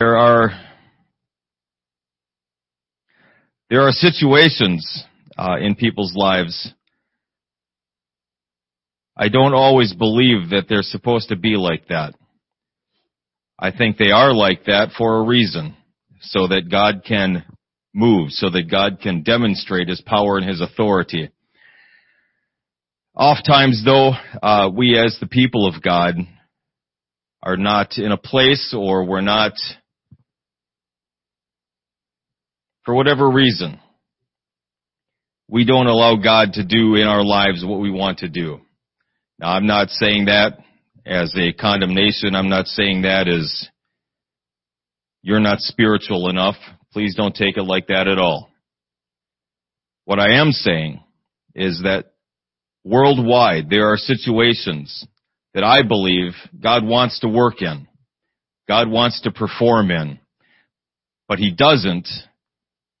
There are there are situations uh, in people's lives. I don't always believe that they're supposed to be like that. I think they are like that for a reason, so that God can move, so that God can demonstrate His power and His authority. Oftentimes though, uh, we as the people of God are not in a place or we're not, for whatever reason, we don't allow God to do in our lives what we want to do. Now I'm not saying that as a condemnation. I'm not saying that as you're not spiritual enough. Please don't take it like that at all. What I am saying is that worldwide there are situations that I believe God wants to work in. God wants to perform in. But He doesn't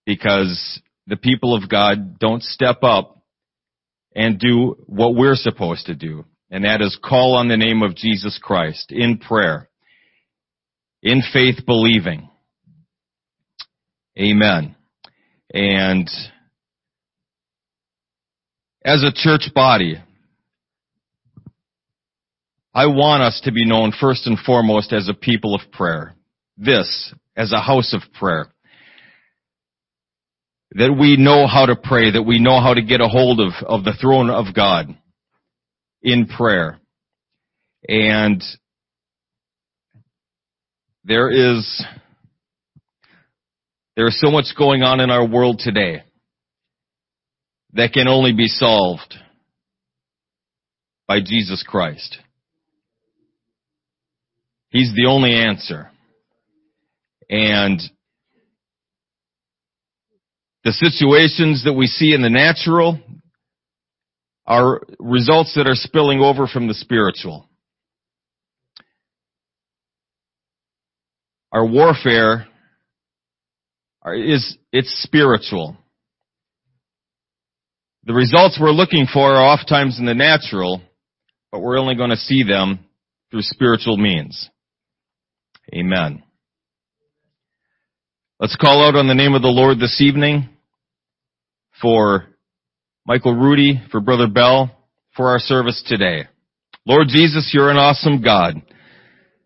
because the people of God don't step up and do what we're supposed to do. And that is call on the name of Jesus Christ in prayer, in faith believing. Amen. And as a church body, I want us to be known first and foremost as a people of prayer. This, as a house of prayer. That we know how to pray, that we know how to get a hold of, of the throne of God in prayer. And there is, there is so much going on in our world today that can only be solved by Jesus Christ. He's the only answer. And the situations that we see in the natural are results that are spilling over from the spiritual. Our warfare is, it's spiritual. The results we're looking for are oftentimes in the natural, but we're only going to see them through spiritual means. Amen. Let's call out on the name of the Lord this evening for Michael Rudy, for Brother Bell, for our service today. Lord Jesus, you're an awesome God.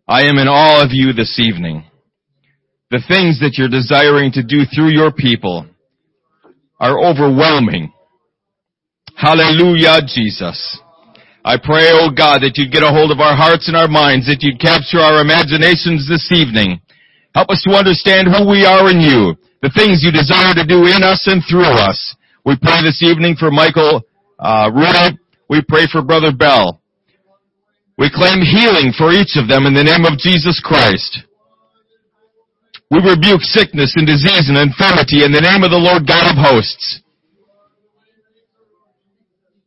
I am in awe of you this evening. The things that you're desiring to do through your people are overwhelming. Hallelujah, Jesus. I pray, oh God, that you'd get a hold of our hearts and our minds, that you'd capture our imaginations this evening. Help us to understand who we are in you, the things you desire to do in us and through us. We pray this evening for Michael uh, Rudy. We pray for Brother Bell. We claim healing for each of them in the name of Jesus Christ. We rebuke sickness and disease and infirmity in the name of the Lord God of hosts.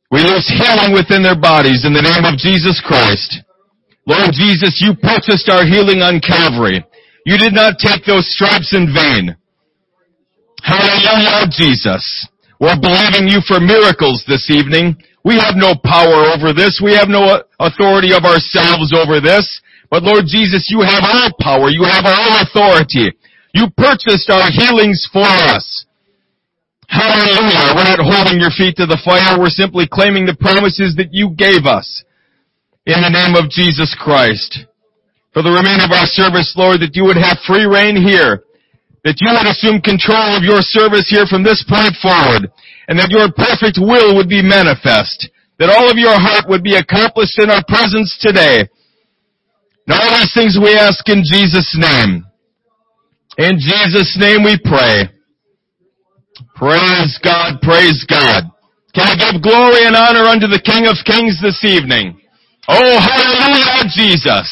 We lose healing within their bodies in the name of Jesus Christ. Lord Jesus, you purchased our healing on Calvary. You did not take those stripes in vain. Hallelujah, Jesus. We're believing you for miracles this evening. We have no power over this. We have no authority of ourselves over this. But Lord Jesus, you have all power. You have all authority. You purchased our healings for us. Hallelujah. We're not holding your feet to the fire. We're simply claiming the promises that you gave us. In the name of Jesus Christ. For the remainder of our service, Lord, that you would have free rein here. That you would assume control of your service here from this point forward. And that your perfect will would be manifest. That all of your heart would be accomplished in our presence today. And all these things we ask in Jesus' name. In Jesus' name we pray. Praise God, praise God. Can I give glory and honor unto the King of Kings this evening? Oh, hallelujah, Jesus.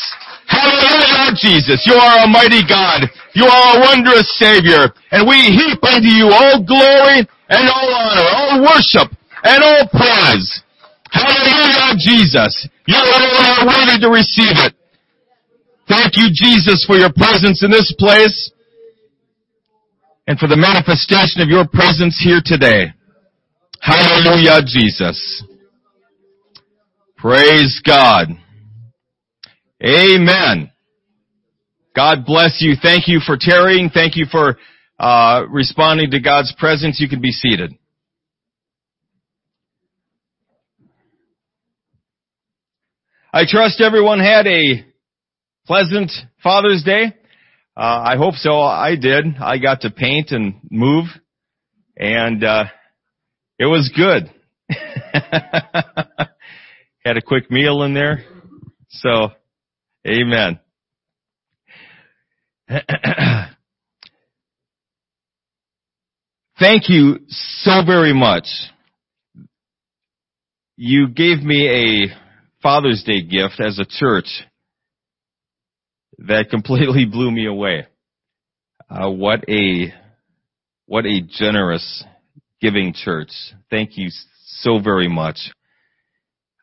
Hallelujah, Jesus. You are a mighty God. You are a wondrous Savior. And we heap unto you all glory and all honor, all worship and all praise. Hallelujah, Jesus. You are worthy to receive it. Thank you, Jesus, for your presence in this place and for the manifestation of your presence here today. Hallelujah, Jesus. Praise God. Amen. God bless you. Thank you for tarrying. Thank you for uh, responding to God's presence. You can be seated. I trust everyone had a pleasant Father's Day. Uh, I hope so. I did. I got to paint and move, and uh, it was good. Had a quick meal in there, so amen. Thank you so very much. You gave me a Father's Day gift as a church that completely blew me away. Uh, what a what a generous giving church. Thank you so very much.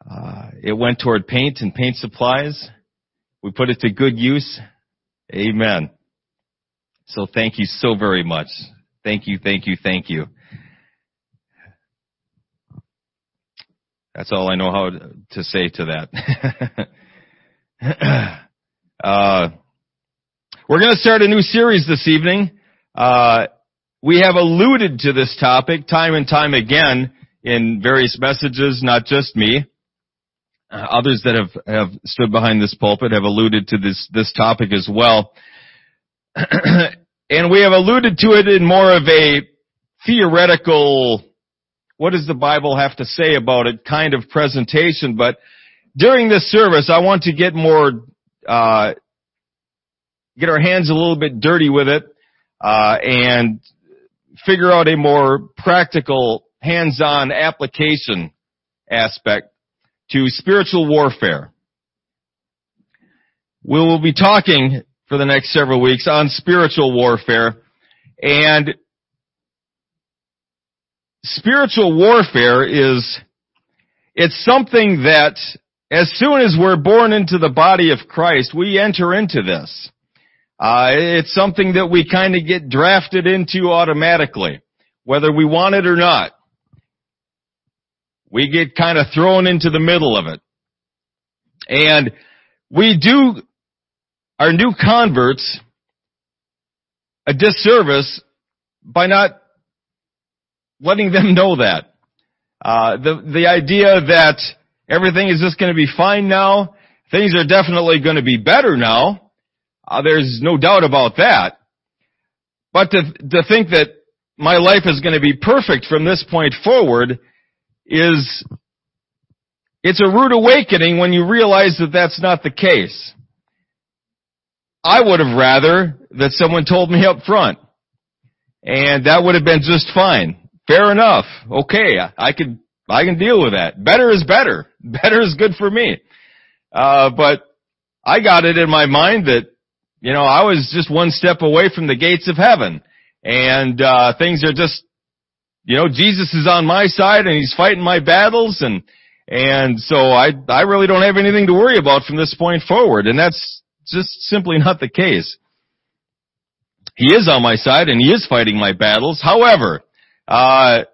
Uh, it went toward paint and paint supplies. We put it to good use. Amen. So thank you so very much. Thank you, thank you, thank you. That's all I know how to say to that. Uh, we're going to start a new series this evening. Uh, we have alluded to this topic time and time again in various messages, not just me. Uh, others that have, have stood behind this pulpit have alluded to this, this topic as well. and we have alluded to it in more of a theoretical, what does the Bible have to say about it kind of presentation, but during this service, I want to get more uh, get our hands a little bit dirty with it, uh, and figure out a more practical, hands-on application aspect to spiritual warfare. We will be talking for the next several weeks on spiritual warfare and spiritual warfare is it's something that as soon as we're born into the body of Christ, we enter into this. Uh, it's something that we kind of get drafted into automatically, whether we want it or not. We get kind of thrown into the middle of it. And we do our new converts a disservice by not letting them know that. Uh, the, the idea that Everything is just going to be fine now. Things are definitely going to be better now. Uh, there's no doubt about that. But to, to think that my life is going to be perfect from this point forward is, it's a rude awakening when you realize that that's not the case. I would have rather that someone told me up front. And that would have been just fine. Fair enough. Okay, I could I can deal with that. Better is better. Better is good for me. Uh, but I got it in my mind that, you know, I was just one step away from the gates of heaven. And, uh, things are just, you know, Jesus is on my side and he's fighting my battles and, and so I, I really don't have anything to worry about from this point forward. And that's just simply not the case. He is on my side and he is fighting my battles. However, uh,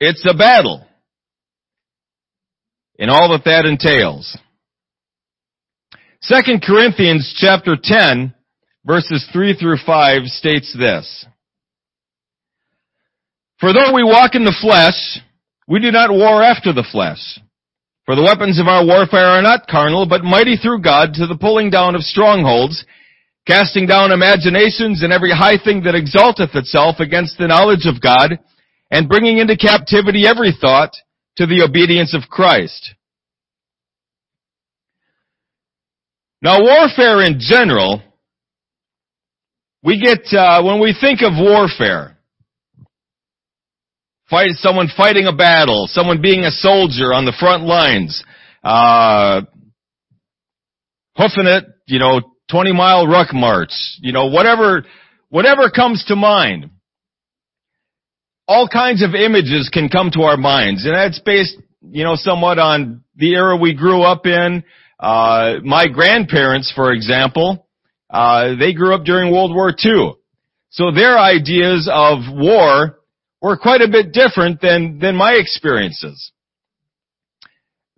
it's a battle. In all that that entails. Second Corinthians chapter 10 verses 3 through 5 states this. For though we walk in the flesh, we do not war after the flesh. For the weapons of our warfare are not carnal, but mighty through God to the pulling down of strongholds, casting down imaginations and every high thing that exalteth itself against the knowledge of God, and bringing into captivity every thought to the obedience of Christ. Now warfare in general, we get, uh, when we think of warfare, fight, someone fighting a battle, someone being a soldier on the front lines, uh, hoofing it, you know, 20 mile ruck march, you know, whatever, whatever comes to mind all kinds of images can come to our minds, and that's based, you know, somewhat on the era we grew up in. Uh, my grandparents, for example, uh, they grew up during World War II. So their ideas of war were quite a bit different than, than my experiences.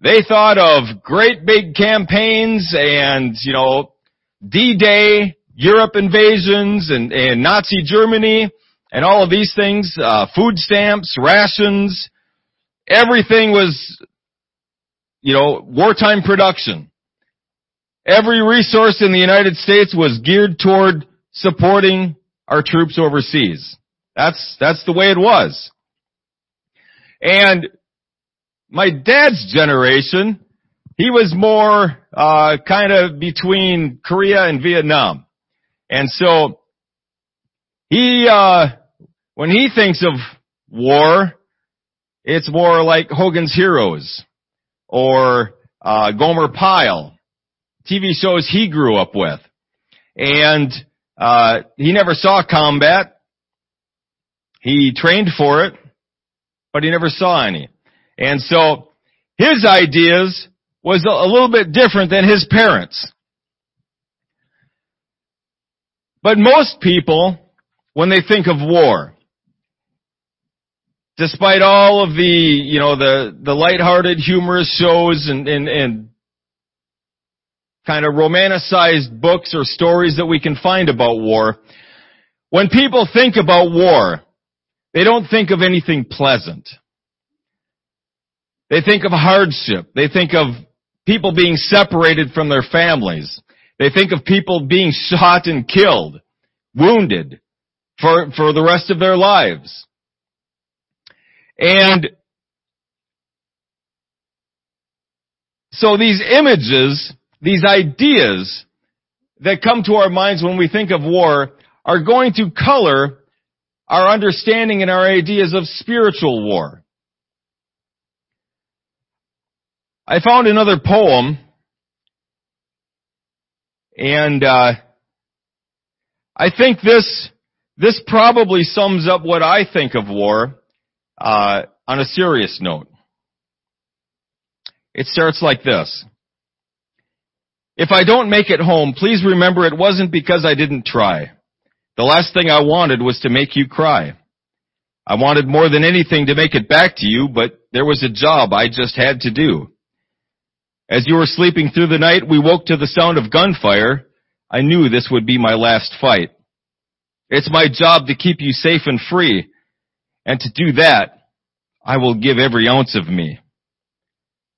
They thought of great big campaigns and, you know, D-Day, Europe invasions, and, and Nazi Germany, and all of these things, uh, food stamps, rations, everything was, you know, wartime production. Every resource in the United States was geared toward supporting our troops overseas. That's, that's the way it was. And my dad's generation, he was more, uh, kind of between Korea and Vietnam. And so, he, uh, when he thinks of war, it's more like Hogan's Heroes or uh, Gomer Pyle, TV shows he grew up with, and uh, he never saw combat. He trained for it, but he never saw any. And so his ideas was a little bit different than his parents. But most people, when they think of war, despite all of the, you know, the, the lighthearted, humorous shows and, and, and kind of romanticized books or stories that we can find about war, when people think about war, they don't think of anything pleasant. They think of hardship. They think of people being separated from their families. They think of people being shot and killed, wounded for, for the rest of their lives. And so these images, these ideas that come to our minds when we think of war are going to color our understanding and our ideas of spiritual war. I found another poem and uh, I think this this probably sums up what I think of war uh, on a serious note, it starts like this. If I don't make it home, please remember it wasn't because I didn't try. The last thing I wanted was to make you cry. I wanted more than anything to make it back to you, but there was a job I just had to do. As you were sleeping through the night, we woke to the sound of gunfire. I knew this would be my last fight. It's my job to keep you safe and free, and to do that, I will give every ounce of me.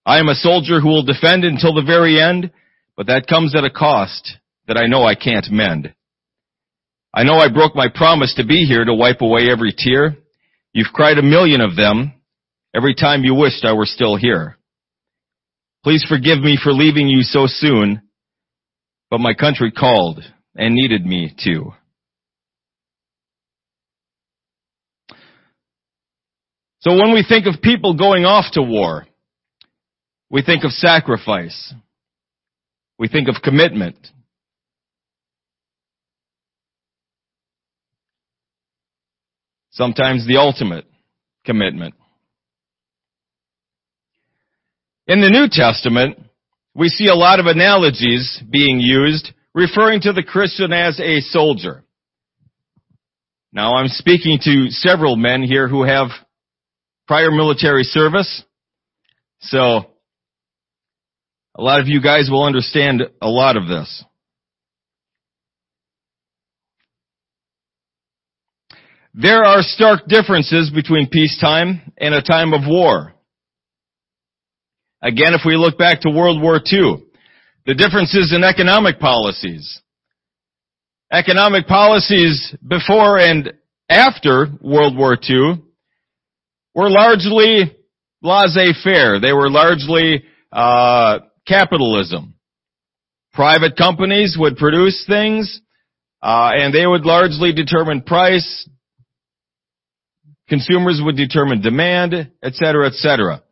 I am a soldier who will defend until the very end, but that comes at a cost that I know I can't mend. I know I broke my promise to be here to wipe away every tear. You've cried a million of them every time you wished I were still here. Please forgive me for leaving you so soon, but my country called and needed me too. So when we think of people going off to war, we think of sacrifice. We think of commitment. Sometimes the ultimate commitment. In the New Testament, we see a lot of analogies being used referring to the Christian as a soldier. Now I'm speaking to several men here who have prior military service. So, a lot of you guys will understand a lot of this. There are stark differences between peacetime and a time of war. Again, if we look back to World War II, the differences in economic policies. Economic policies before and after World War II were largely laissez-faire. They were largely uh, capitalism. Private companies would produce things, uh, and they would largely determine price. Consumers would determine demand, etc., etc.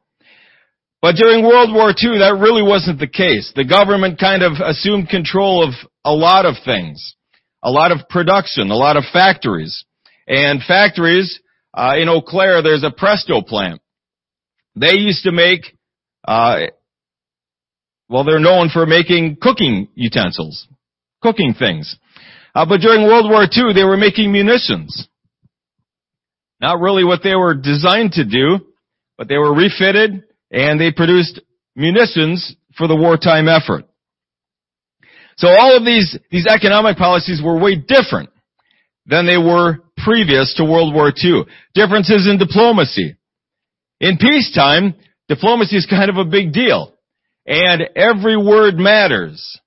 But during World War II, that really wasn't the case. The government kind of assumed control of a lot of things. A lot of production, a lot of factories. And factories uh, in Eau Claire, there's a Presto plant. They used to make, uh, well, they're known for making cooking utensils, cooking things. Uh, but during World War II, they were making munitions. Not really what they were designed to do, but they were refitted and they produced munitions for the wartime effort. So all of these, these economic policies were way different than they were previous to World War II. Differences in diplomacy. In peacetime, diplomacy is kind of a big deal. And every word matters.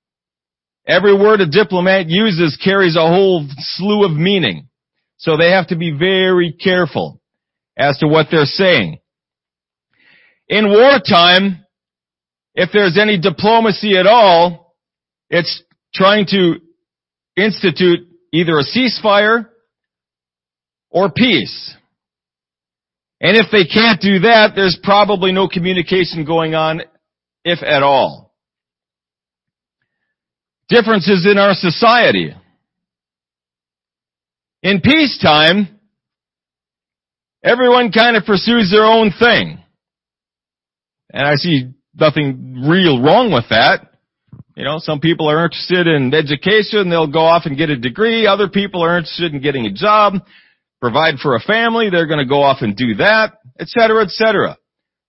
Every word a diplomat uses carries a whole slew of meaning. So they have to be very careful as to what they're saying. In wartime, if there's any diplomacy at all, it's trying to institute either a ceasefire or peace. And if they can't do that, there's probably no communication going on, if at all. Differences in our society. In peacetime, everyone kind of pursues their own thing. And I see nothing real wrong with that. You know, some people are interested in education, they'll go off and get a degree. Other people are interested in getting a job, provide for a family, they're gonna go off and do that, etc., etc.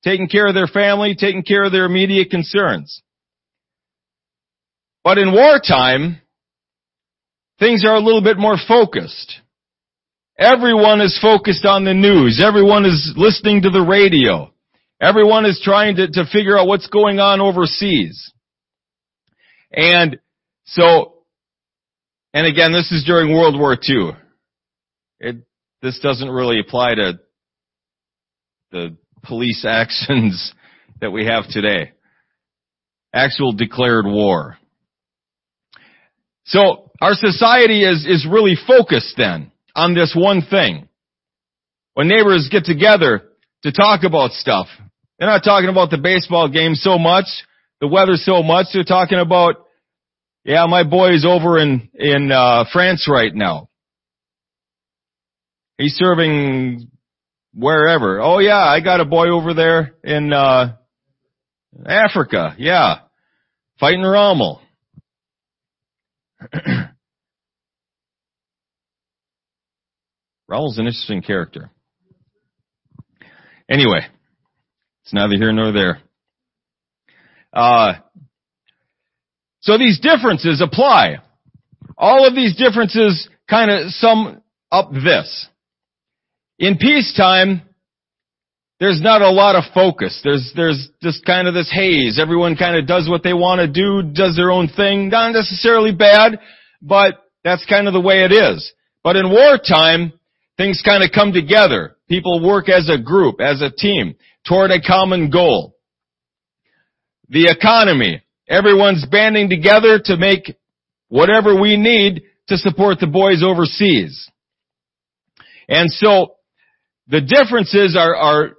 Taking care of their family, taking care of their immediate concerns. But in wartime, things are a little bit more focused. Everyone is focused on the news. Everyone is listening to the radio. Everyone is trying to, to figure out what's going on overseas. And so, and again, this is during World War II. It, this doesn't really apply to the police actions that we have today. Actual declared war. So, our society is, is really focused then on this one thing. When neighbors get together to talk about stuff, they're not talking about the baseball game so much, the weather so much, they're talking about, yeah, my boy is over in, in, uh, France right now. He's serving wherever. Oh yeah, I got a boy over there in, uh, Africa. Yeah. Fighting Rommel. Rommel's an interesting character. Anyway, it's neither here nor there. Uh, so these differences apply. All of these differences kind of sum up this. In peacetime, there's not a lot of focus. There's, there's just kind of this haze. Everyone kind of does what they want to do, does their own thing. Not necessarily bad, but that's kind of the way it is. But in wartime, things kind of come together. People work as a group, as a team, toward a common goal. The economy. Everyone's banding together to make whatever we need to support the boys overseas. And so, the differences are, are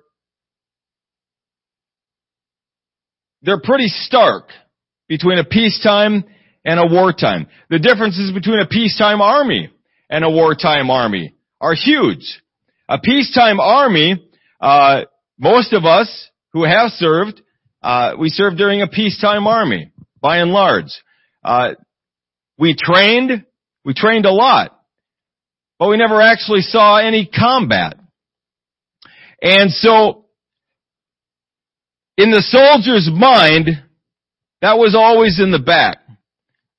they're pretty stark between a peacetime and a wartime. The differences between a peacetime army and a wartime army are huge. A peacetime army, uh, most of us who have served, uh, we served during a peacetime army, by and large. Uh, we trained, we trained a lot, but we never actually saw any combat. And so, in the soldier's mind, that was always in the back.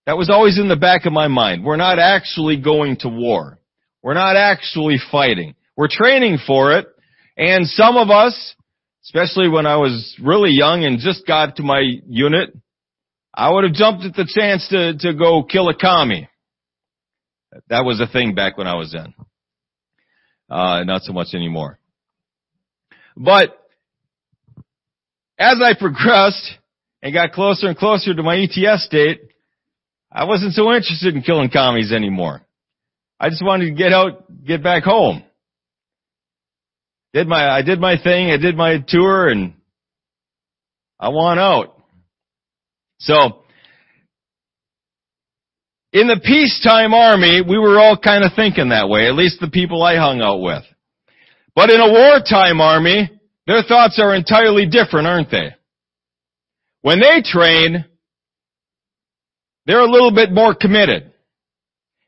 That was always in the back of my mind. We're not actually going to war. We're not actually fighting. We're training for it. And some of us, especially when I was really young and just got to my unit, I would have jumped at the chance to, to go kill a commie. That was a thing back when I was in. Uh, not so much anymore. But as I progressed and got closer and closer to my ETS date, I wasn't so interested in killing commies anymore. I just wanted to get out, get back home. Did my, I did my thing, I did my tour and I want out. So, in the peacetime army, we were all kind of thinking that way, at least the people I hung out with. But in a wartime army, their thoughts are entirely different, aren't they? When they train, they're a little bit more committed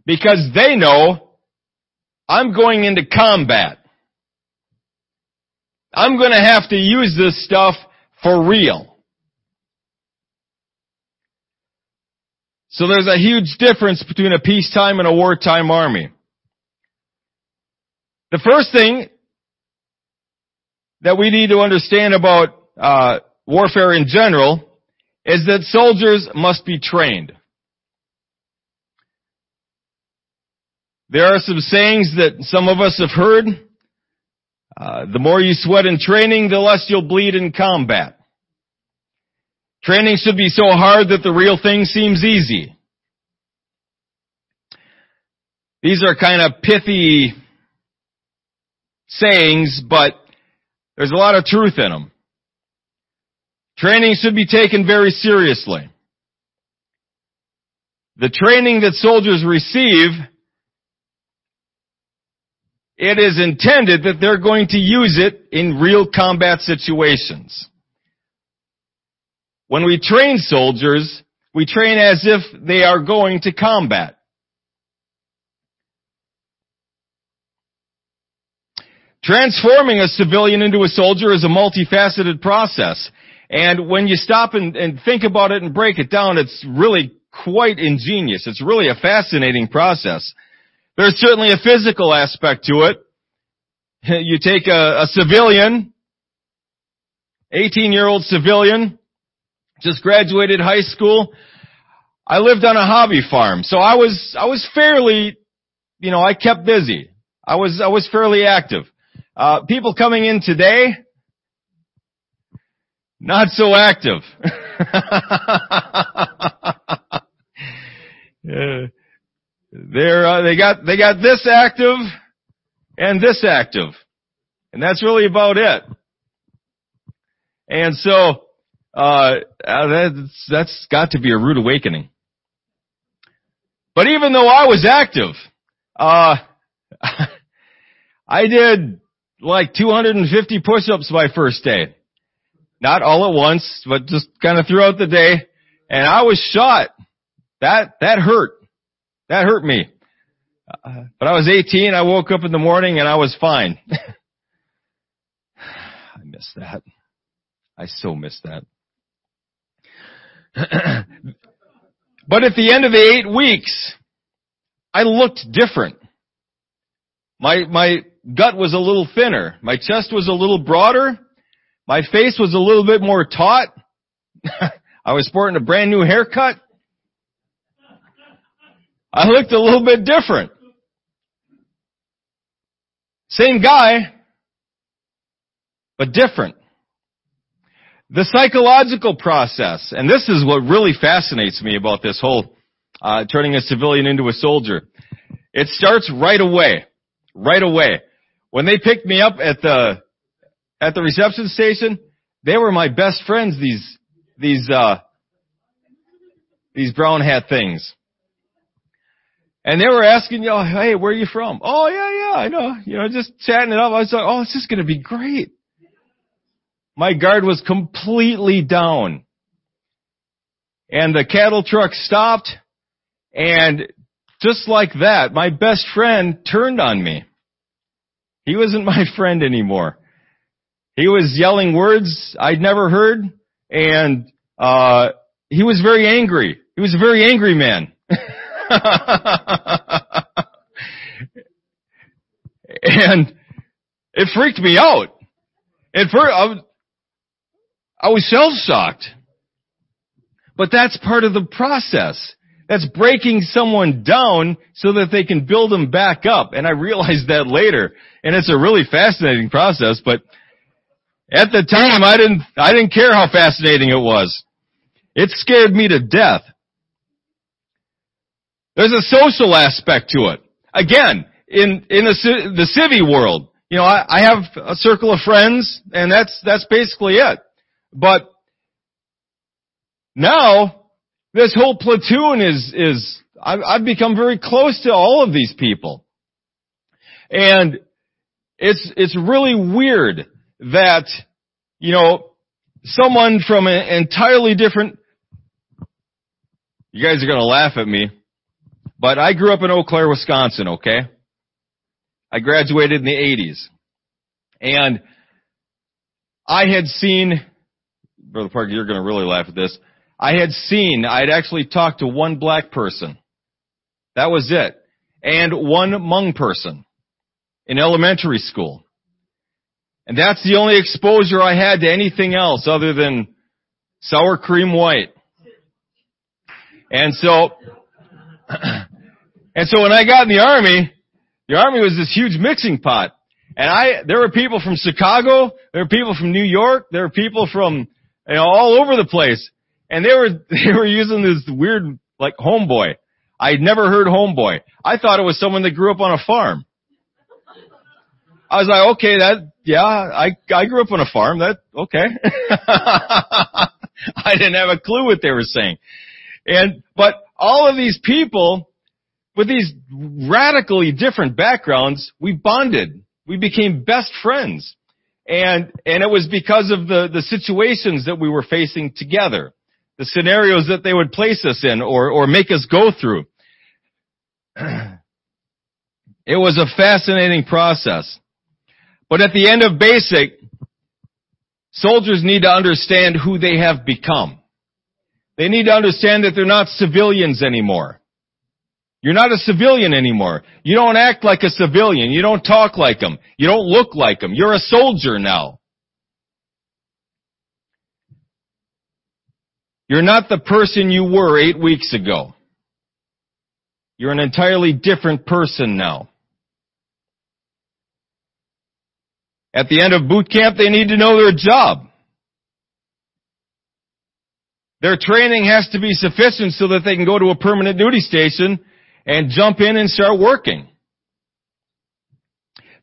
because they know I'm going into combat. I'm going to have to use this stuff for real. So there's a huge difference between a peacetime and a wartime army. The first thing that we need to understand about uh, warfare in general is that soldiers must be trained. There are some sayings that some of us have heard. Uh, the more you sweat in training, the less you'll bleed in combat. Training should be so hard that the real thing seems easy. These are kind of pithy sayings, but there's a lot of truth in them. Training should be taken very seriously. The training that soldiers receive, it is intended that they're going to use it in real combat situations. When we train soldiers, we train as if they are going to combat. Transforming a civilian into a soldier is a multifaceted process. And when you stop and, and, think about it and break it down, it's really quite ingenious. It's really a fascinating process. There's certainly a physical aspect to it. You take a, a civilian, 18 year old civilian, just graduated high school. I lived on a hobby farm, so I was, I was fairly, you know, I kept busy. I was, I was fairly active. Uh, people coming in today, not so active. they're uh, they got they got this active and this active, and that's really about it. And so uh, that's that's got to be a rude awakening. But even though I was active, uh, I did like 250 push-ups my first day. Not all at once, but just kind of throughout the day. And I was shot. That, that hurt. That hurt me. But I was 18, I woke up in the morning and I was fine. I miss that. I so miss that. but at the end of the eight weeks, I looked different. My, my gut was a little thinner. My chest was a little broader. My face was a little bit more taut. I was sporting a brand new haircut. I looked a little bit different. Same guy, but different. The psychological process, and this is what really fascinates me about this whole uh, turning a civilian into a soldier. It starts right away. Right away. When they picked me up at the at the reception station, they were my best friends, these, these, uh, these brown hat things. And they were asking, y'all, hey, where are you from? Oh yeah, yeah, I know. You know, just chatting it up. I was like, oh, this is going to be great. My guard was completely down. And the cattle truck stopped and just like that, my best friend turned on me. He wasn't my friend anymore. He was yelling words I'd never heard, and uh, he was very angry. He was a very angry man. and it freaked me out. At first, I was, I was shocked. But that's part of the process. That's breaking someone down so that they can build them back up. And I realized that later. And it's a really fascinating process, but at the time, I didn't, I didn't care how fascinating it was. It scared me to death. There's a social aspect to it. Again, in, in the, the civvy world, you know, I, I have a circle of friends and that's, that's basically it. But now, this whole platoon is, is, I've, I've become very close to all of these people. And it's, it's really weird that, you know, someone from an entirely different, you guys are going to laugh at me, but I grew up in Eau Claire, Wisconsin, okay? I graduated in the 80s. And I had seen, Brother Parker, you're going to really laugh at this. I had seen, I had actually talked to one black person. That was it. And one Hmong person in elementary school. And that's the only exposure I had to anything else other than sour cream white. And so, and so when I got in the army, the army was this huge mixing pot. And I, there were people from Chicago, there were people from New York, there were people from, you know, all over the place. And they were, they were using this weird, like, homeboy. I'd never heard homeboy. I thought it was someone that grew up on a farm. I was like, okay, that, yeah, I, I grew up on a farm. That, okay. I didn't have a clue what they were saying. And, but all of these people with these radically different backgrounds, we bonded. We became best friends. And, and it was because of the, the situations that we were facing together. The scenarios that they would place us in or, or make us go through. It was a fascinating process. But at the end of basic, soldiers need to understand who they have become. They need to understand that they're not civilians anymore. You're not a civilian anymore. You don't act like a civilian. You don't talk like them. You don't look like them. You're a soldier now. You're not the person you were eight weeks ago. You're an entirely different person now. At the end of boot camp, they need to know their job. Their training has to be sufficient so that they can go to a permanent duty station and jump in and start working.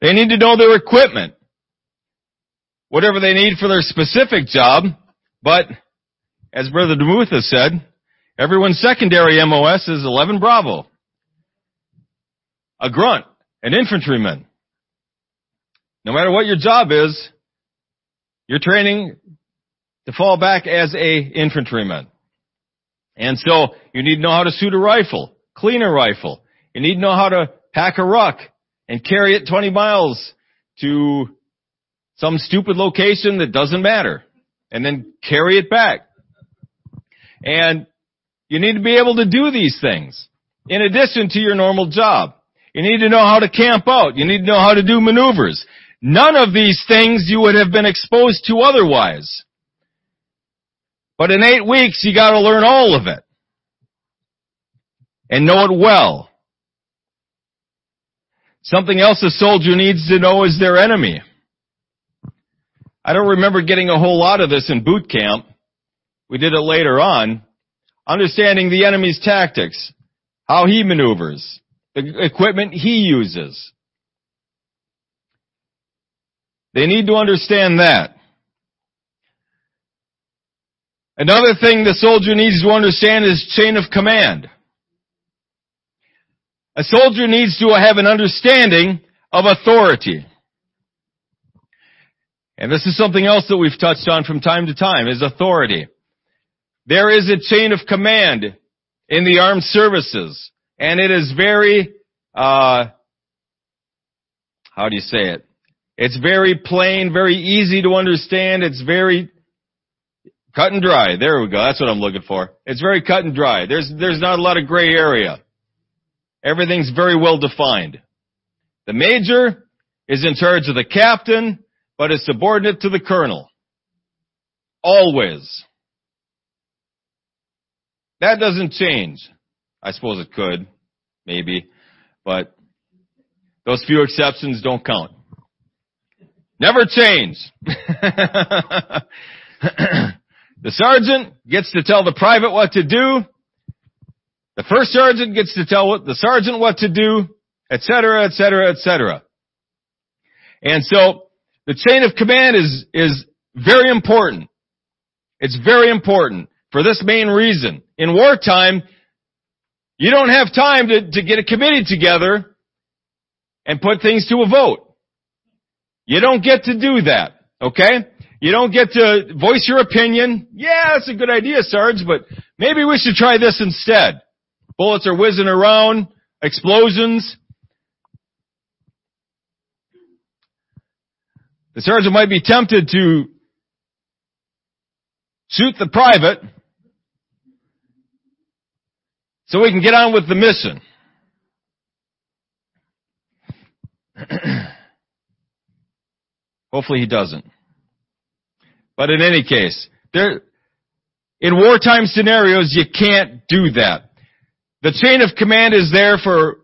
They need to know their equipment. Whatever they need for their specific job, but as Brother DeMuth has said, everyone's secondary MOS is 11 Bravo. A grunt, an infantryman. No matter what your job is, you're training to fall back as a infantryman. And so you need to know how to shoot a rifle, clean a rifle. You need to know how to pack a ruck and carry it 20 miles to some stupid location that doesn't matter and then carry it back. And you need to be able to do these things in addition to your normal job. You need to know how to camp out. You need to know how to do maneuvers. None of these things you would have been exposed to otherwise. But in eight weeks, you gotta learn all of it. And know it well. Something else a soldier needs to know is their enemy. I don't remember getting a whole lot of this in boot camp. We did it later on. Understanding the enemy's tactics, how he maneuvers, the equipment he uses. They need to understand that. Another thing the soldier needs to understand is chain of command. A soldier needs to have an understanding of authority. And this is something else that we've touched on from time to time is authority. There is a chain of command in the armed services and it is very, uh, how do you say it? It's very plain, very easy to understand. It's very cut and dry. There we go. That's what I'm looking for. It's very cut and dry. There's, there's not a lot of gray area. Everything's very well defined. The major is in charge of the captain, but is subordinate to the colonel. Always. That doesn't change. I suppose it could, maybe, but those few exceptions don't count. Never change. the sergeant gets to tell the private what to do. The first sergeant gets to tell the sergeant what to do, etc., etc., etc. And so the chain of command is, is very important. It's very important for this main reason. In wartime, you don't have time to, to get a committee together and put things to a vote. You don't get to do that, okay? You don't get to voice your opinion. Yeah, that's a good idea, Sarge, but maybe we should try this instead. Bullets are whizzing around, explosions. The sergeant might be tempted to shoot the private so we can get on with the mission. Hopefully he doesn't. But in any case, there, in wartime scenarios, you can't do that. The chain of command is there for,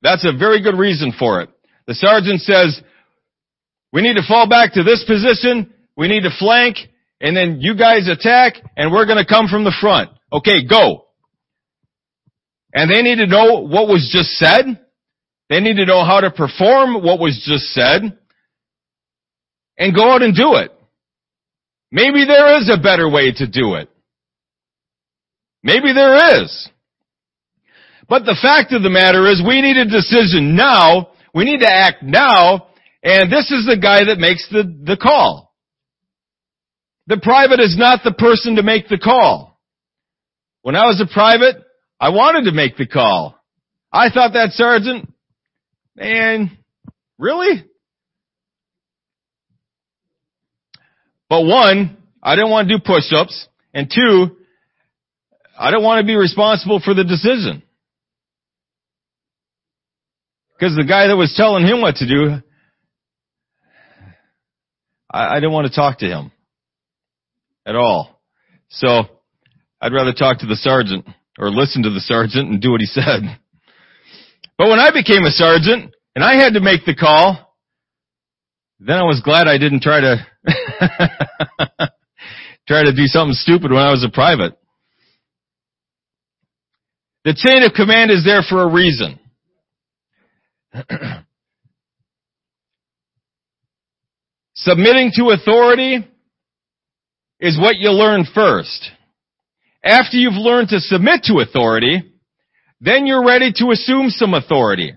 that's a very good reason for it. The sergeant says, we need to fall back to this position, we need to flank, and then you guys attack, and we're gonna come from the front. Okay, go. And they need to know what was just said. They need to know how to perform what was just said. And go out and do it. Maybe there is a better way to do it. Maybe there is. But the fact of the matter is we need a decision now. We need to act now. And this is the guy that makes the, the call. The private is not the person to make the call. When I was a private, I wanted to make the call. I thought that sergeant, man, really? But one, I didn't want to do push-ups. And two, I didn't want to be responsible for the decision. Because the guy that was telling him what to do, I, I didn't want to talk to him at all. So I'd rather talk to the sergeant or listen to the sergeant and do what he said. But when I became a sergeant and I had to make the call, then I was glad I didn't try to try to do something stupid when I was a private. The chain of command is there for a reason. Submitting to authority is what you learn first. After you've learned to submit to authority, then you're ready to assume some authority.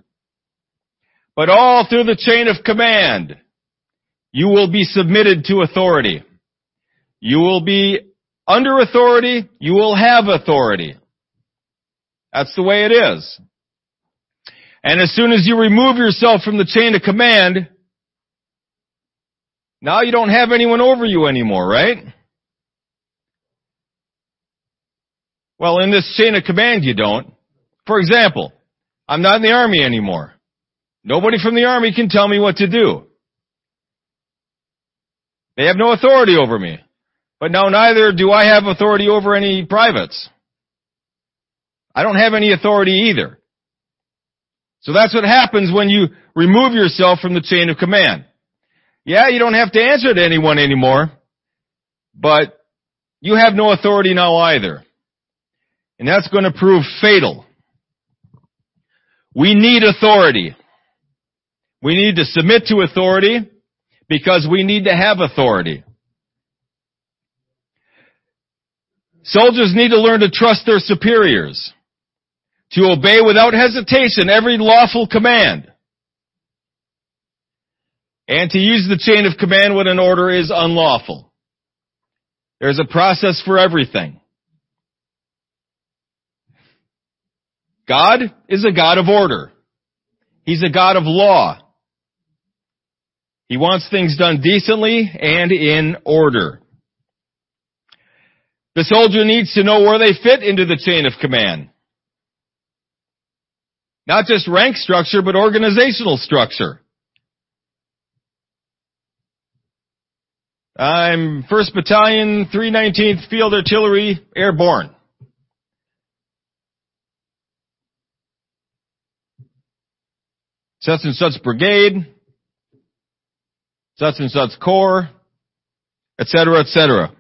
But all through the chain of command, you will be submitted to authority. You will be under authority. You will have authority. That's the way it is. And as soon as you remove yourself from the chain of command, now you don't have anyone over you anymore, right? Well, in this chain of command you don't. For example, I'm not in the army anymore. Nobody from the army can tell me what to do. They have no authority over me. But now neither do I have authority over any privates. I don't have any authority either. So that's what happens when you remove yourself from the chain of command. Yeah, you don't have to answer to anyone anymore, but you have no authority now either. And that's going to prove fatal. We need authority. We need to submit to authority because we need to have authority. Soldiers need to learn to trust their superiors, to obey without hesitation every lawful command, and to use the chain of command when an order is unlawful. There's a process for everything. God is a God of order. He's a God of law. He wants things done decently and in order. The soldier needs to know where they fit into the chain of command. Not just rank structure, but organizational structure. I'm 1st Battalion, 319th Field Artillery, Airborne. Such and such brigade, such and such corps, etc., etc.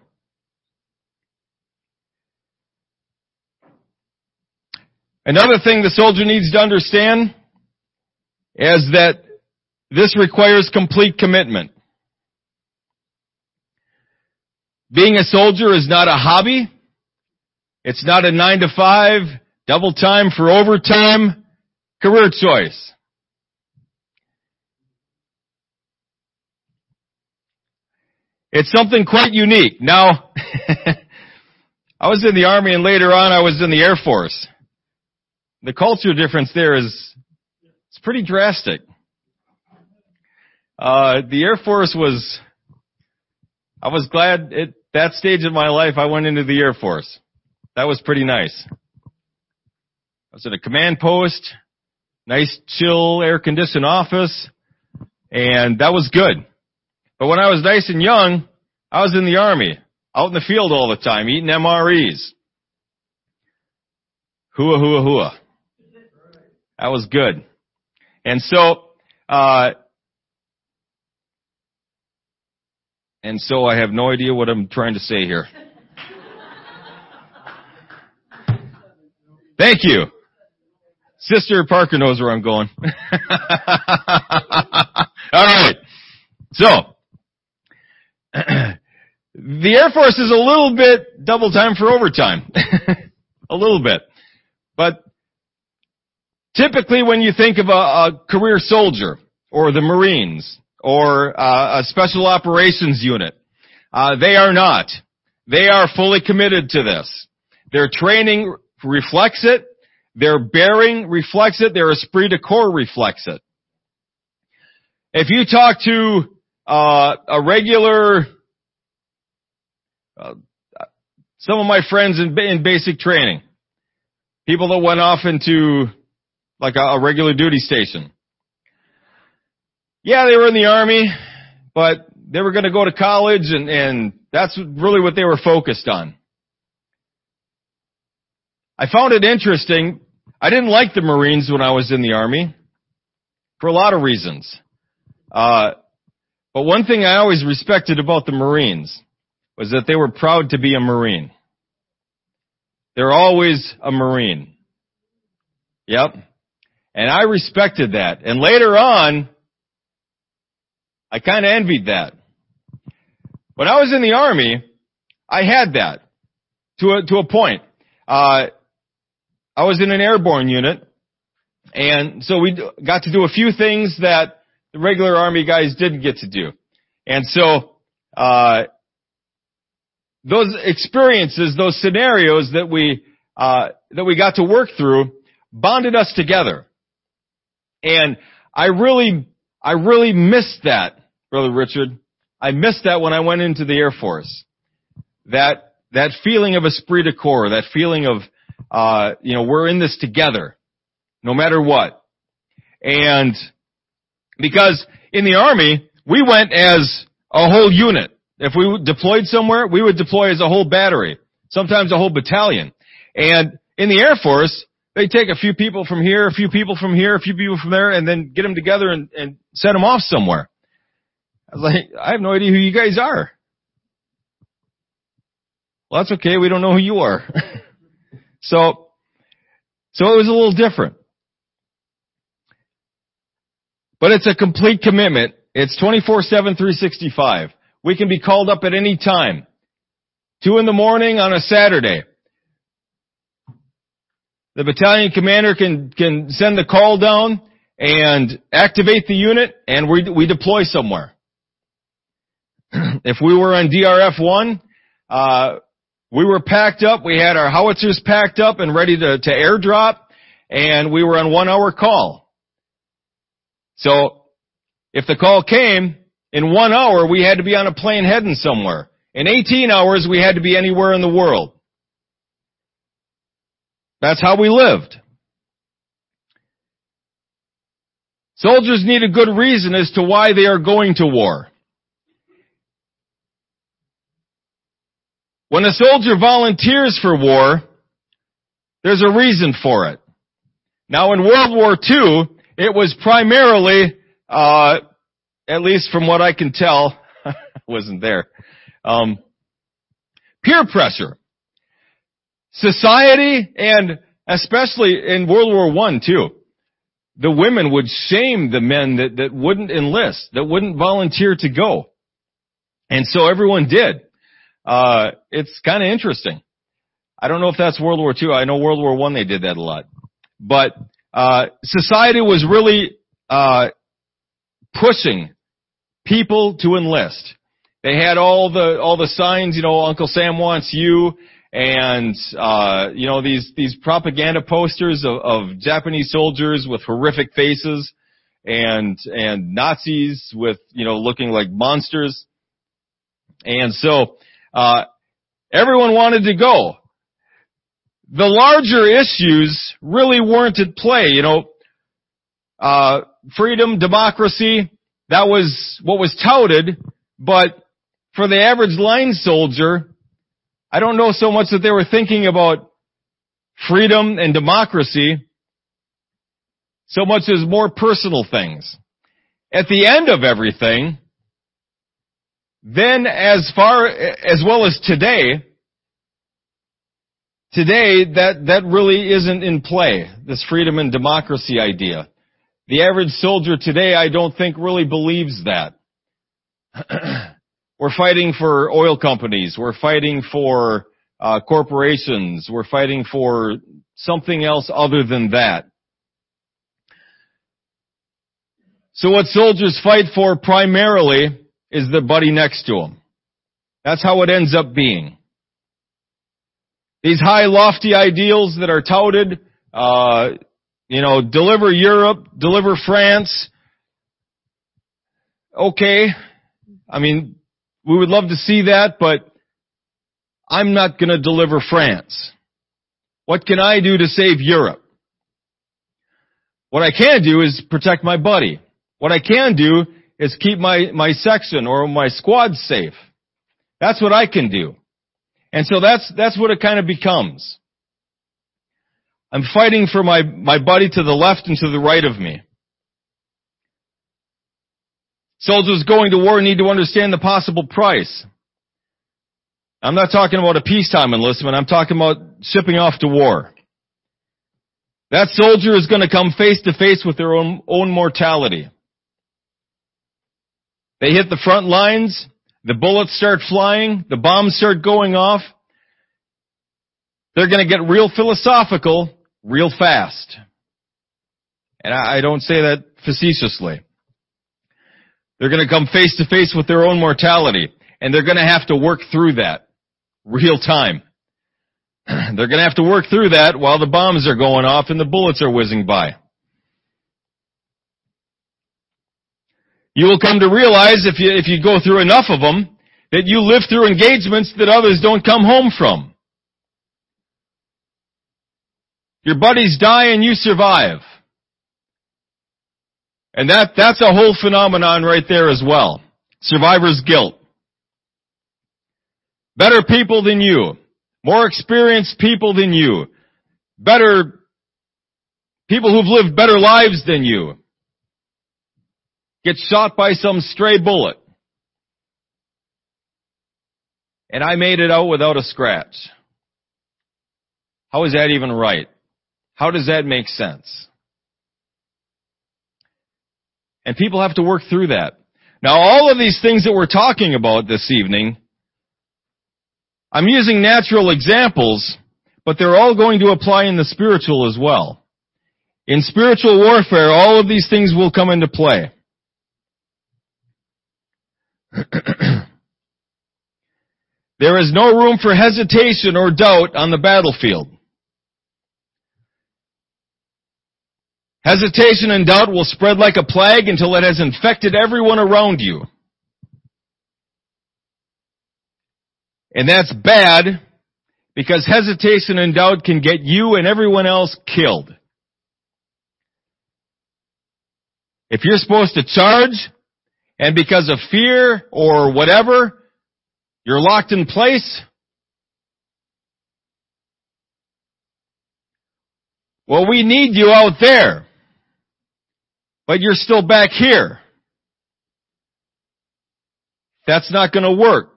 Another thing the soldier needs to understand is that this requires complete commitment. Being a soldier is not a hobby. It's not a nine to five, double time for overtime, career choice. It's something quite unique. Now, I was in the Army and later on I was in the Air Force. The culture difference there is, it's pretty drastic. Uh, the Air Force was, I was glad at that stage of my life I went into the Air Force. That was pretty nice. I was at a command post, nice chill air conditioned office, and that was good. But when I was nice and young, I was in the army, out in the field all the time, eating MREs. Hua, hua, hua. That was good. And so, uh, and so I have no idea what I'm trying to say here. Thank you. Sister Parker knows where I'm going. All right. So, the Air Force is a little bit double time for overtime. a little bit. But typically when you think of a, a career soldier or the Marines or uh, a special operations unit, uh, they are not. They are fully committed to this. Their training reflects it. Their bearing reflects it. Their esprit de corps reflects it. If you talk to uh, a regular, uh, some of my friends in, in basic training, people that went off into like a, a regular duty station. Yeah, they were in the army, but they were going to go to college and, and that's really what they were focused on. I found it interesting. I didn't like the Marines when I was in the army for a lot of reasons. Uh, but one thing I always respected about the Marines was that they were proud to be a Marine. They're always a Marine. Yep. And I respected that. And later on, I kind of envied that. When I was in the army, I had that to a, to a point. Uh, I was in an airborne unit, and so we got to do a few things that the regular army guys didn't get to do. And so, uh, those experiences, those scenarios that we, uh, that we got to work through bonded us together. And I really, I really missed that, Brother Richard. I missed that when I went into the Air Force. That, that feeling of esprit de corps, that feeling of, uh, you know, we're in this together, no matter what. And because in the Army, we went as a whole unit. If we deployed somewhere, we would deploy as a whole battery, sometimes a whole battalion. And in the Air Force, they take a few people from here, a few people from here, a few people from there, and then get them together and, and send them off somewhere. I was like, I have no idea who you guys are. Well, that's okay. We don't know who you are. so, so it was a little different. But it's a complete commitment. It's 24-7, 365. We can be called up at any time. Two in the morning on a Saturday. The battalion commander can, can send the call down and activate the unit and we, we deploy somewhere. if we were on DRF 1, uh, we were packed up, we had our howitzers packed up and ready to, to airdrop, and we were on one hour call. So, if the call came, in one hour we had to be on a plane heading somewhere. In 18 hours we had to be anywhere in the world. That's how we lived. Soldiers need a good reason as to why they are going to war. When a soldier volunteers for war, there's a reason for it. Now in World War II, it was primarily, uh, at least from what I can tell, wasn't there, um, peer pressure. Society and especially in World War One too, the women would shame the men that, that wouldn't enlist, that wouldn't volunteer to go. And so everyone did. Uh, it's kind of interesting. I don't know if that's World War II. I know World War One they did that a lot. But uh, society was really uh, pushing people to enlist. They had all the all the signs, you know, Uncle Sam wants you, and uh, you know these these propaganda posters of, of Japanese soldiers with horrific faces, and and Nazis with you know looking like monsters, and so uh, everyone wanted to go. The larger issues really weren't at play. You know, uh, freedom, democracy, that was what was touted, but for the average line soldier, I don't know so much that they were thinking about freedom and democracy so much as more personal things. At the end of everything, then as far, as well as today, today that, that really isn't in play, this freedom and democracy idea. The average soldier today, I don't think really believes that. we're fighting for oil companies. We're fighting for uh, corporations. We're fighting for something else other than that. So what soldiers fight for primarily is the buddy next to them. That's how it ends up being. These high lofty ideals that are touted, uh, you know, deliver Europe, deliver France. Okay. I mean, we would love to see that, but I'm not gonna deliver France. What can I do to save Europe? What I can do is protect my buddy. What I can do is keep my, my section or my squad safe. That's what I can do. And so that's, that's what it kind of becomes. I'm fighting for my, my buddy to the left and to the right of me. Soldiers going to war need to understand the possible price. I'm not talking about a peacetime enlistment. I'm talking about shipping off to war. That soldier is going to come face to face with their own, own mortality. They hit the front lines, the bullets start flying, the bombs start going off. They're going to get real philosophical real fast. And I, don't say that facetiously. They're going to come face to face with their own mortality, and they're going to have to work through that real time. they're going to have to work through that while the bombs are going off and the bullets are whizzing by. You will come to realize if you, if you go through enough of them, that you live through engagements that others don't come home from. Your buddies die and you survive. And that, that's a whole phenomenon right there as well. Survivor's guilt. Better people than you. More experienced people than you. Better people who've lived better lives than you. Get shot by some stray bullet. And I made it out without a scratch. How is that even right? How does that make sense? And people have to work through that. Now all of these things that we're talking about this evening, I'm using natural examples, but they're all going to apply in the spiritual as well. In spiritual warfare, all of these things will come into play. there is no room for hesitation or doubt on the battlefield. Hesitation and doubt will spread like a plague until it has infected everyone around you. And that's bad because hesitation and doubt can get you and everyone else killed. If you're supposed to charge and because of fear or whatever, you're locked in place, well, we need you out there but you're still back here. That's not going to work.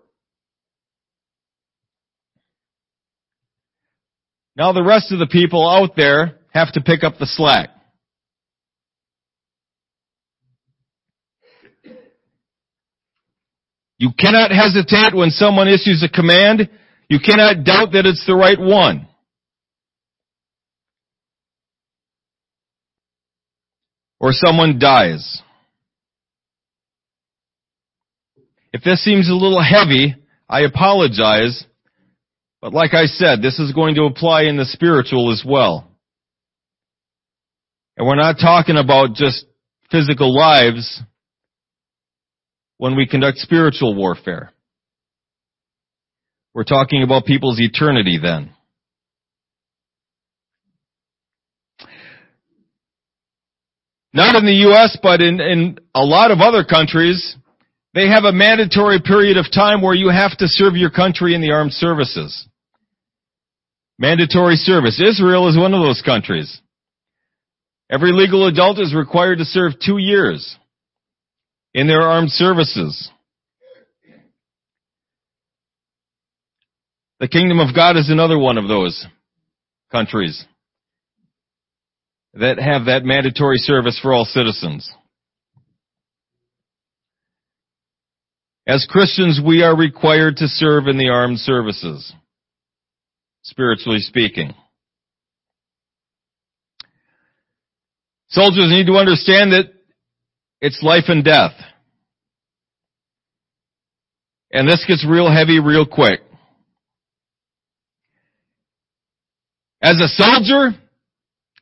Now the rest of the people out there have to pick up the slack. You cannot hesitate when someone issues a command. You cannot doubt that it's the right one. or someone dies. If this seems a little heavy, I apologize, but like I said, this is going to apply in the spiritual as well. And we're not talking about just physical lives when we conduct spiritual warfare. We're talking about people's eternity then. Not in the US, but in, in a lot of other countries, they have a mandatory period of time where you have to serve your country in the armed services. Mandatory service. Israel is one of those countries. Every legal adult is required to serve two years in their armed services. The kingdom of God is another one of those countries that have that mandatory service for all citizens. As Christians, we are required to serve in the armed services, spiritually speaking. Soldiers need to understand that it's life and death. And this gets real heavy real quick. As a soldier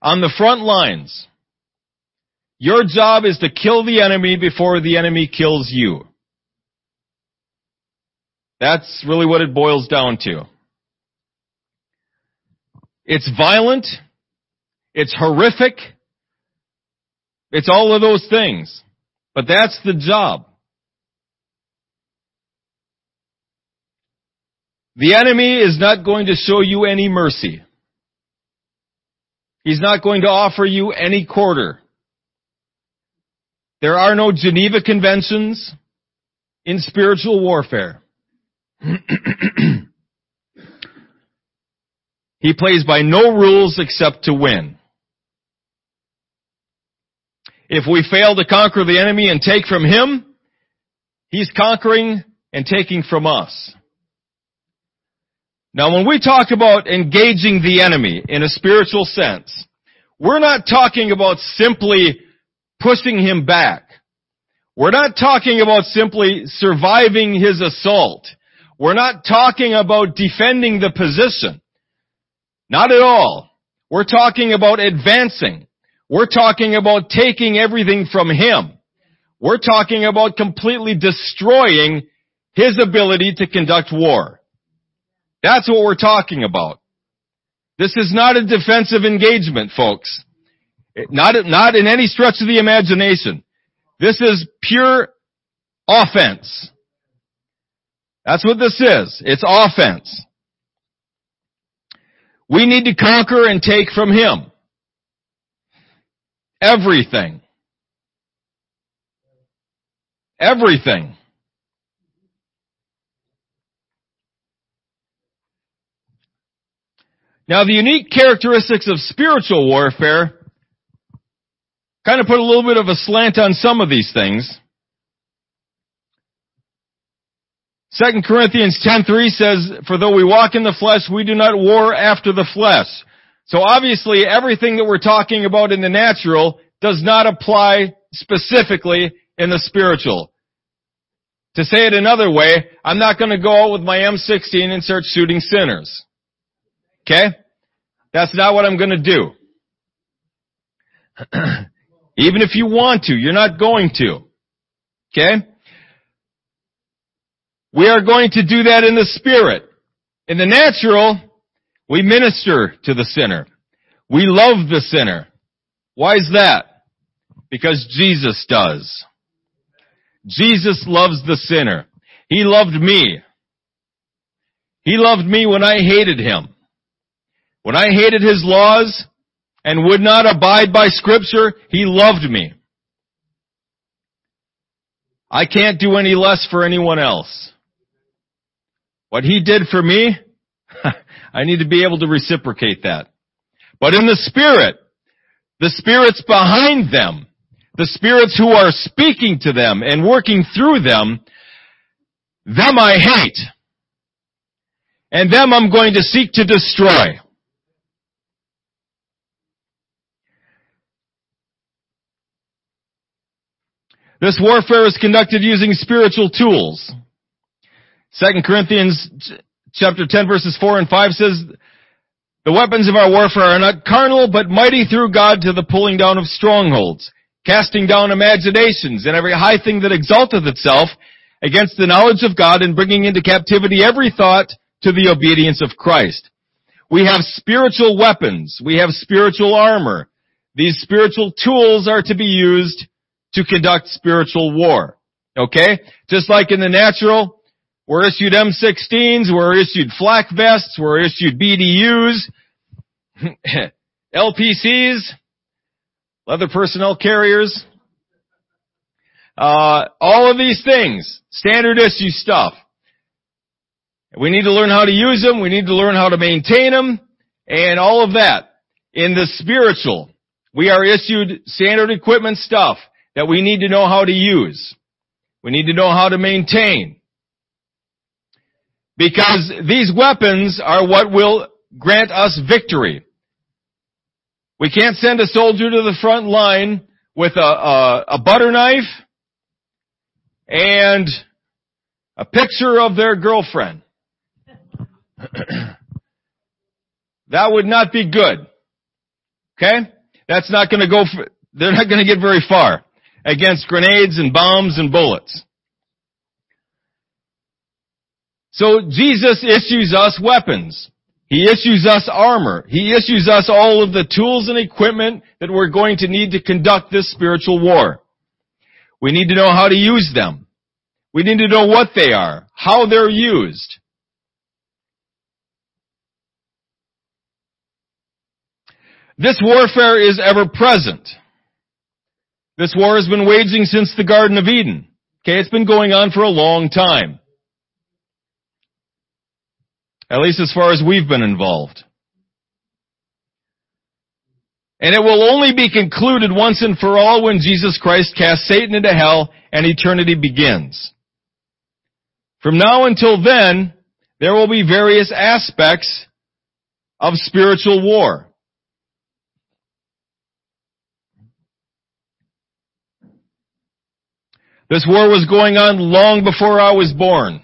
on the front lines, your job is to kill the enemy before the enemy kills you. That's really what it boils down to. It's violent. It's horrific. It's all of those things. But that's the job. The enemy is not going to show you any mercy. He's not going to offer you any quarter. There are no Geneva Conventions in spiritual warfare. he plays by no rules except to win. If we fail to conquer the enemy and take from him, he's conquering and taking from us. Now when we talk about engaging the enemy in a spiritual sense, we're not talking about simply pushing him back. We're not talking about simply surviving his assault. We're not talking about defending the position. Not at all. We're talking about advancing. We're talking about taking everything from him. We're talking about completely destroying his ability to conduct war. That's what we're talking about. This is not a defensive engagement, folks. Not, not in any stretch of the imagination. This is pure offense. That's what this is. It's offense. We need to conquer and take from Him. Everything. Everything. Now the unique characteristics of spiritual warfare kind of put a little bit of a slant on some of these things. 2 Corinthians 10:3 says, "For though we walk in the flesh, we do not war after the flesh." So obviously everything that we're talking about in the natural does not apply specifically in the spiritual. To say it another way, I'm not going to go out with my M16 and start shooting sinners. Okay? That's not what I'm gonna do. Even if you want to, you're not going to. Okay? We are going to do that in the spirit. In the natural, we minister to the sinner. We love the sinner. Why is that? Because Jesus does. Jesus loves the sinner. He loved me. He loved me when I hated him. When I hated his laws and would not abide by scripture, he loved me. I can't do any less for anyone else. What he did for me, I need to be able to reciprocate that. But in the spirit, the spirits behind them, the spirits who are speaking to them and working through them, them I hate. And them I'm going to seek to destroy. This warfare is conducted using spiritual tools. 2 Corinthians chapter 10 verses 4 and 5 says, the weapons of our warfare are not carnal, but mighty through God to the pulling down of strongholds, casting down imaginations and every high thing that exalteth itself against the knowledge of God and bringing into captivity every thought to the obedience of Christ. We have spiritual weapons. We have spiritual armor these spiritual tools are to be used to conduct spiritual war. Okay? Just like in the natural, we're issued M16s, we're issued flak vests, we're issued BDUs, LPCs, leather personnel carriers, uh, all of these things, standard issue stuff. We need to learn how to use them, we need to learn how to maintain them, and all of that. In the spiritual, we are issued standard equipment stuff that we need to know how to use. We need to know how to maintain. Because these weapons are what will grant us victory. We can't send a soldier to the front line with a, a, a butter knife and a picture of their girlfriend. that would not be good. Okay? That's not gonna go, for, they're not gonna get very far against grenades and bombs and bullets. So Jesus issues us weapons. He issues us armor. He issues us all of the tools and equipment that we're going to need to conduct this spiritual war. We need to know how to use them. We need to know what they are, how they're used. This warfare is ever present. This war has been waging since the Garden of Eden. Okay, it's been going on for a long time. At least as far as we've been involved. And it will only be concluded once and for all when Jesus Christ casts Satan into hell and eternity begins. From now until then, there will be various aspects of spiritual war. This war was going on long before I was born.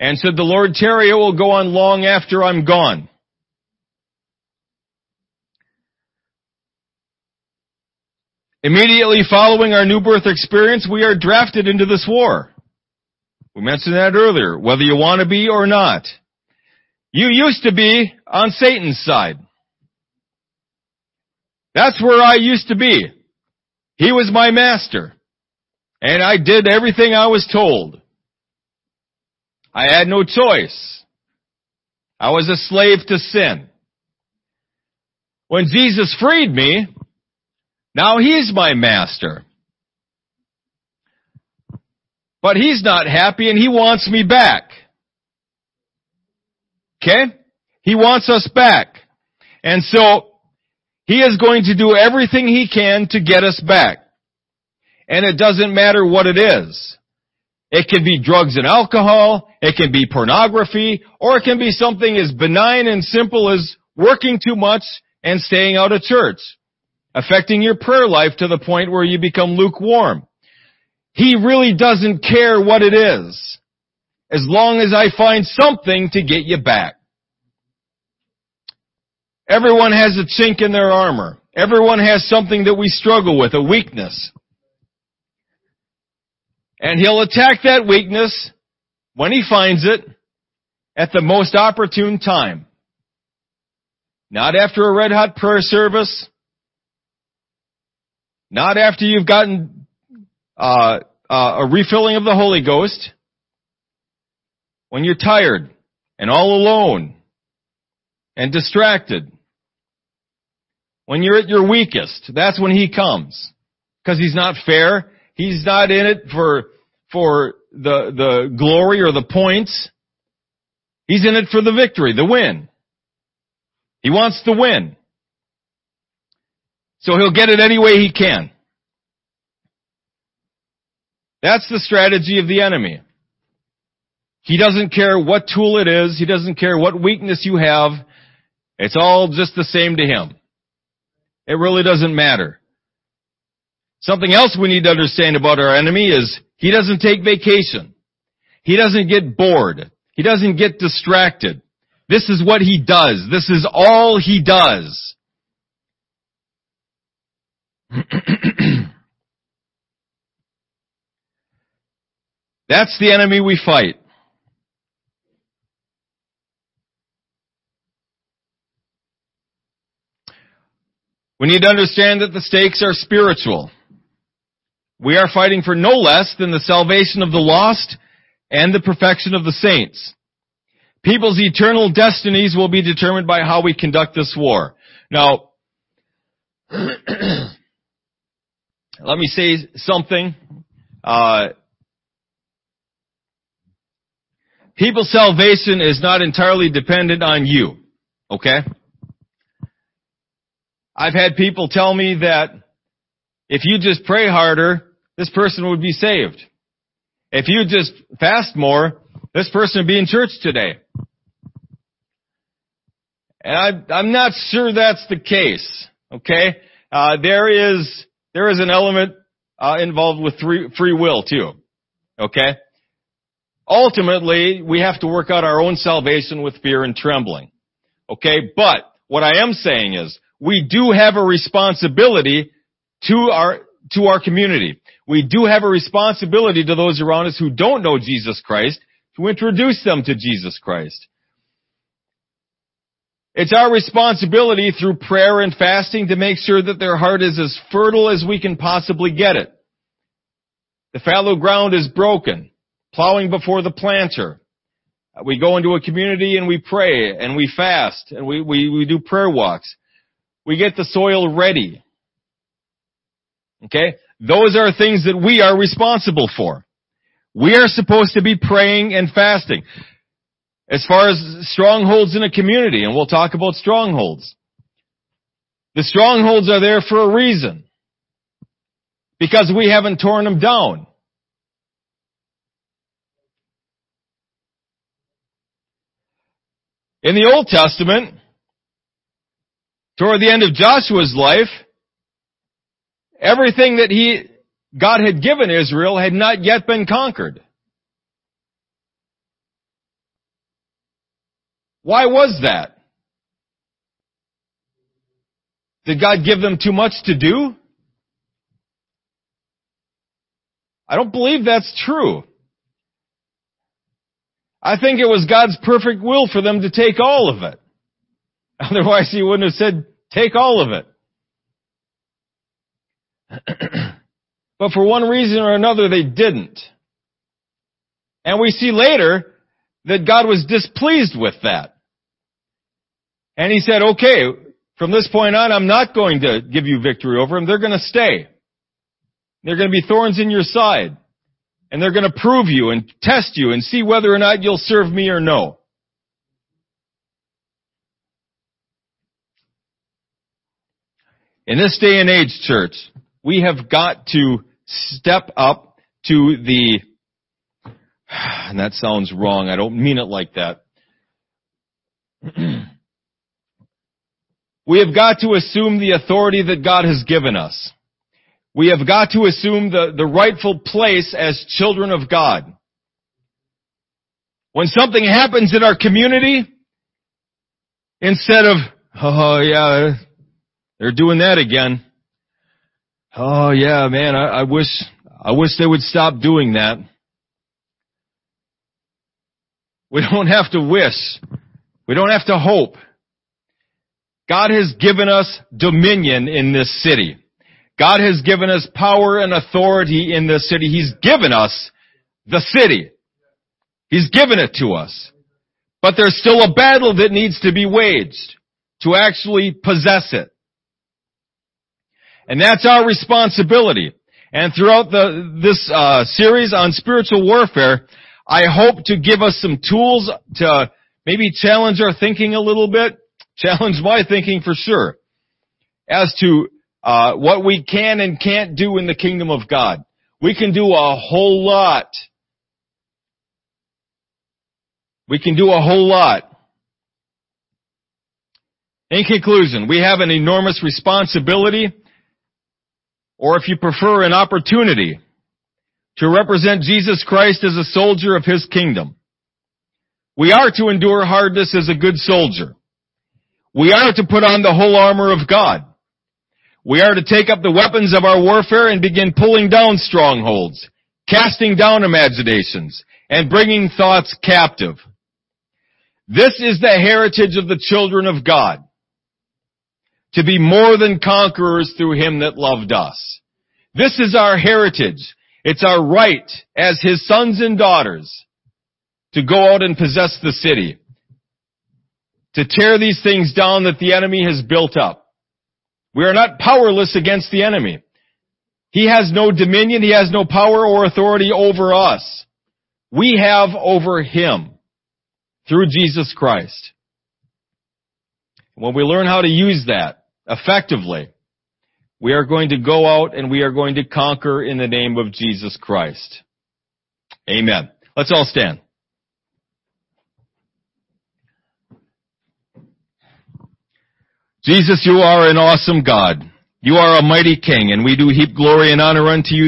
And said the Lord it will go on long after I'm gone. Immediately following our new birth experience, we are drafted into this war. We mentioned that earlier, whether you want to be or not. You used to be on Satan's side. That's where I used to be. He was my master. And I did everything I was told. I had no choice. I was a slave to sin. When Jesus freed me, now he's my master. But he's not happy and he wants me back. Okay? He wants us back. And so, he is going to do everything he can to get us back. And it doesn't matter what it is. It can be drugs and alcohol, it can be pornography, or it can be something as benign and simple as working too much and staying out of church, affecting your prayer life to the point where you become lukewarm. He really doesn't care what it is, as long as I find something to get you back. Everyone has a chink in their armor. Everyone has something that we struggle with, a weakness. And he'll attack that weakness when he finds it at the most opportune time. Not after a red hot prayer service. Not after you've gotten uh, uh, a refilling of the Holy Ghost. When you're tired and all alone and distracted. When you're at your weakest, that's when he comes. Because he's not fair. He's not in it for, for the, the glory or the points. He's in it for the victory, the win. He wants to win. So he'll get it any way he can. That's the strategy of the enemy. He doesn't care what tool it is. He doesn't care what weakness you have. It's all just the same to him. It really doesn't matter. Something else we need to understand about our enemy is he doesn't take vacation. He doesn't get bored. He doesn't get distracted. This is what he does. This is all he does. That's the enemy we fight. We need to understand that the stakes are spiritual. We are fighting for no less than the salvation of the lost and the perfection of the saints. People's eternal destinies will be determined by how we conduct this war. Now, let me say something. Uh, people's salvation is not entirely dependent on you. Okay? I've had people tell me that if you just pray harder, this person would be saved. If you just fast more, this person would be in church today. And I, am not sure that's the case. Okay, uh, there is there is an element uh, involved with free, free will too. Okay, ultimately we have to work out our own salvation with fear and trembling. Okay, but what I am saying is we do have a responsibility to our to our community. We do have a responsibility to those around us who don't know Jesus Christ to introduce them to Jesus Christ. It's our responsibility through prayer and fasting to make sure that their heart is as fertile as we can possibly get it. The fallow ground is broken, plowing before the planter. We go into a community and we pray and we fast and we, we, we do prayer walks. We get the soil ready. Okay? Those are things that we are responsible for. We are supposed to be praying and fasting. As far as strongholds in a community, and we'll talk about strongholds. The strongholds are there for a reason. Because we haven't torn them down. In the Old Testament, toward the end of Joshua's life, everything that he, God had given Israel had not yet been conquered. Why was that? Did God give them too much to do? I don't believe that's true. I think it was God's perfect will for them to take all of it. Otherwise he wouldn't have said, take all of it. but for one reason or another they didn't. And we see later that God was displeased with that. And he said, okay, from this point on, I'm not going to give you victory over them. They're going to stay. They're going to be thorns in your side. And they're going to prove you and test you and see whether or not you'll serve me or no. In this day and age, church, we have got to step up to the, and that sounds wrong. I don't mean it like that. We have got to assume the authority that God has given us. We have got to assume the, the rightful place as children of God. When something happens in our community, instead of, oh yeah, they're doing that again. Oh yeah, man, I, I wish, I wish they would stop doing that. We don't have to wish. We don't have to hope. God has given us dominion in this city. God has given us power and authority in this city. He's given us the city. He's given it to us. But there's still a battle that needs to be waged to actually possess it. And that's our responsibility. And throughout the, this uh, series on spiritual warfare, I hope to give us some tools to maybe challenge our thinking a little bit, challenge my thinking for sure as to uh, what we can and can't do in the kingdom of God. We can do a whole lot. We can do a whole lot. In conclusion, we have an enormous responsibility, or if you prefer, an opportunity to represent Jesus Christ as a soldier of His kingdom. We are to endure hardness as a good soldier. We are to put on the whole armor of God. We are to take up the weapons of our warfare and begin pulling down strongholds, casting down imaginations, and bringing thoughts captive. This is the heritage of the children of God. To be more than conquerors through him that loved us. This is our heritage. It's our right as his sons and daughters to go out and possess the city. To tear these things down that the enemy has built up. We are not powerless against the enemy. He has no dominion, he has no power or authority over us. We have over him through Jesus Christ. When we learn how to use that effectively, we are going to go out and we are going to conquer in the name of Jesus Christ. Amen. Let's all stand. Jesus, you are an awesome God. You are a mighty King, and we do heap glory and honor unto you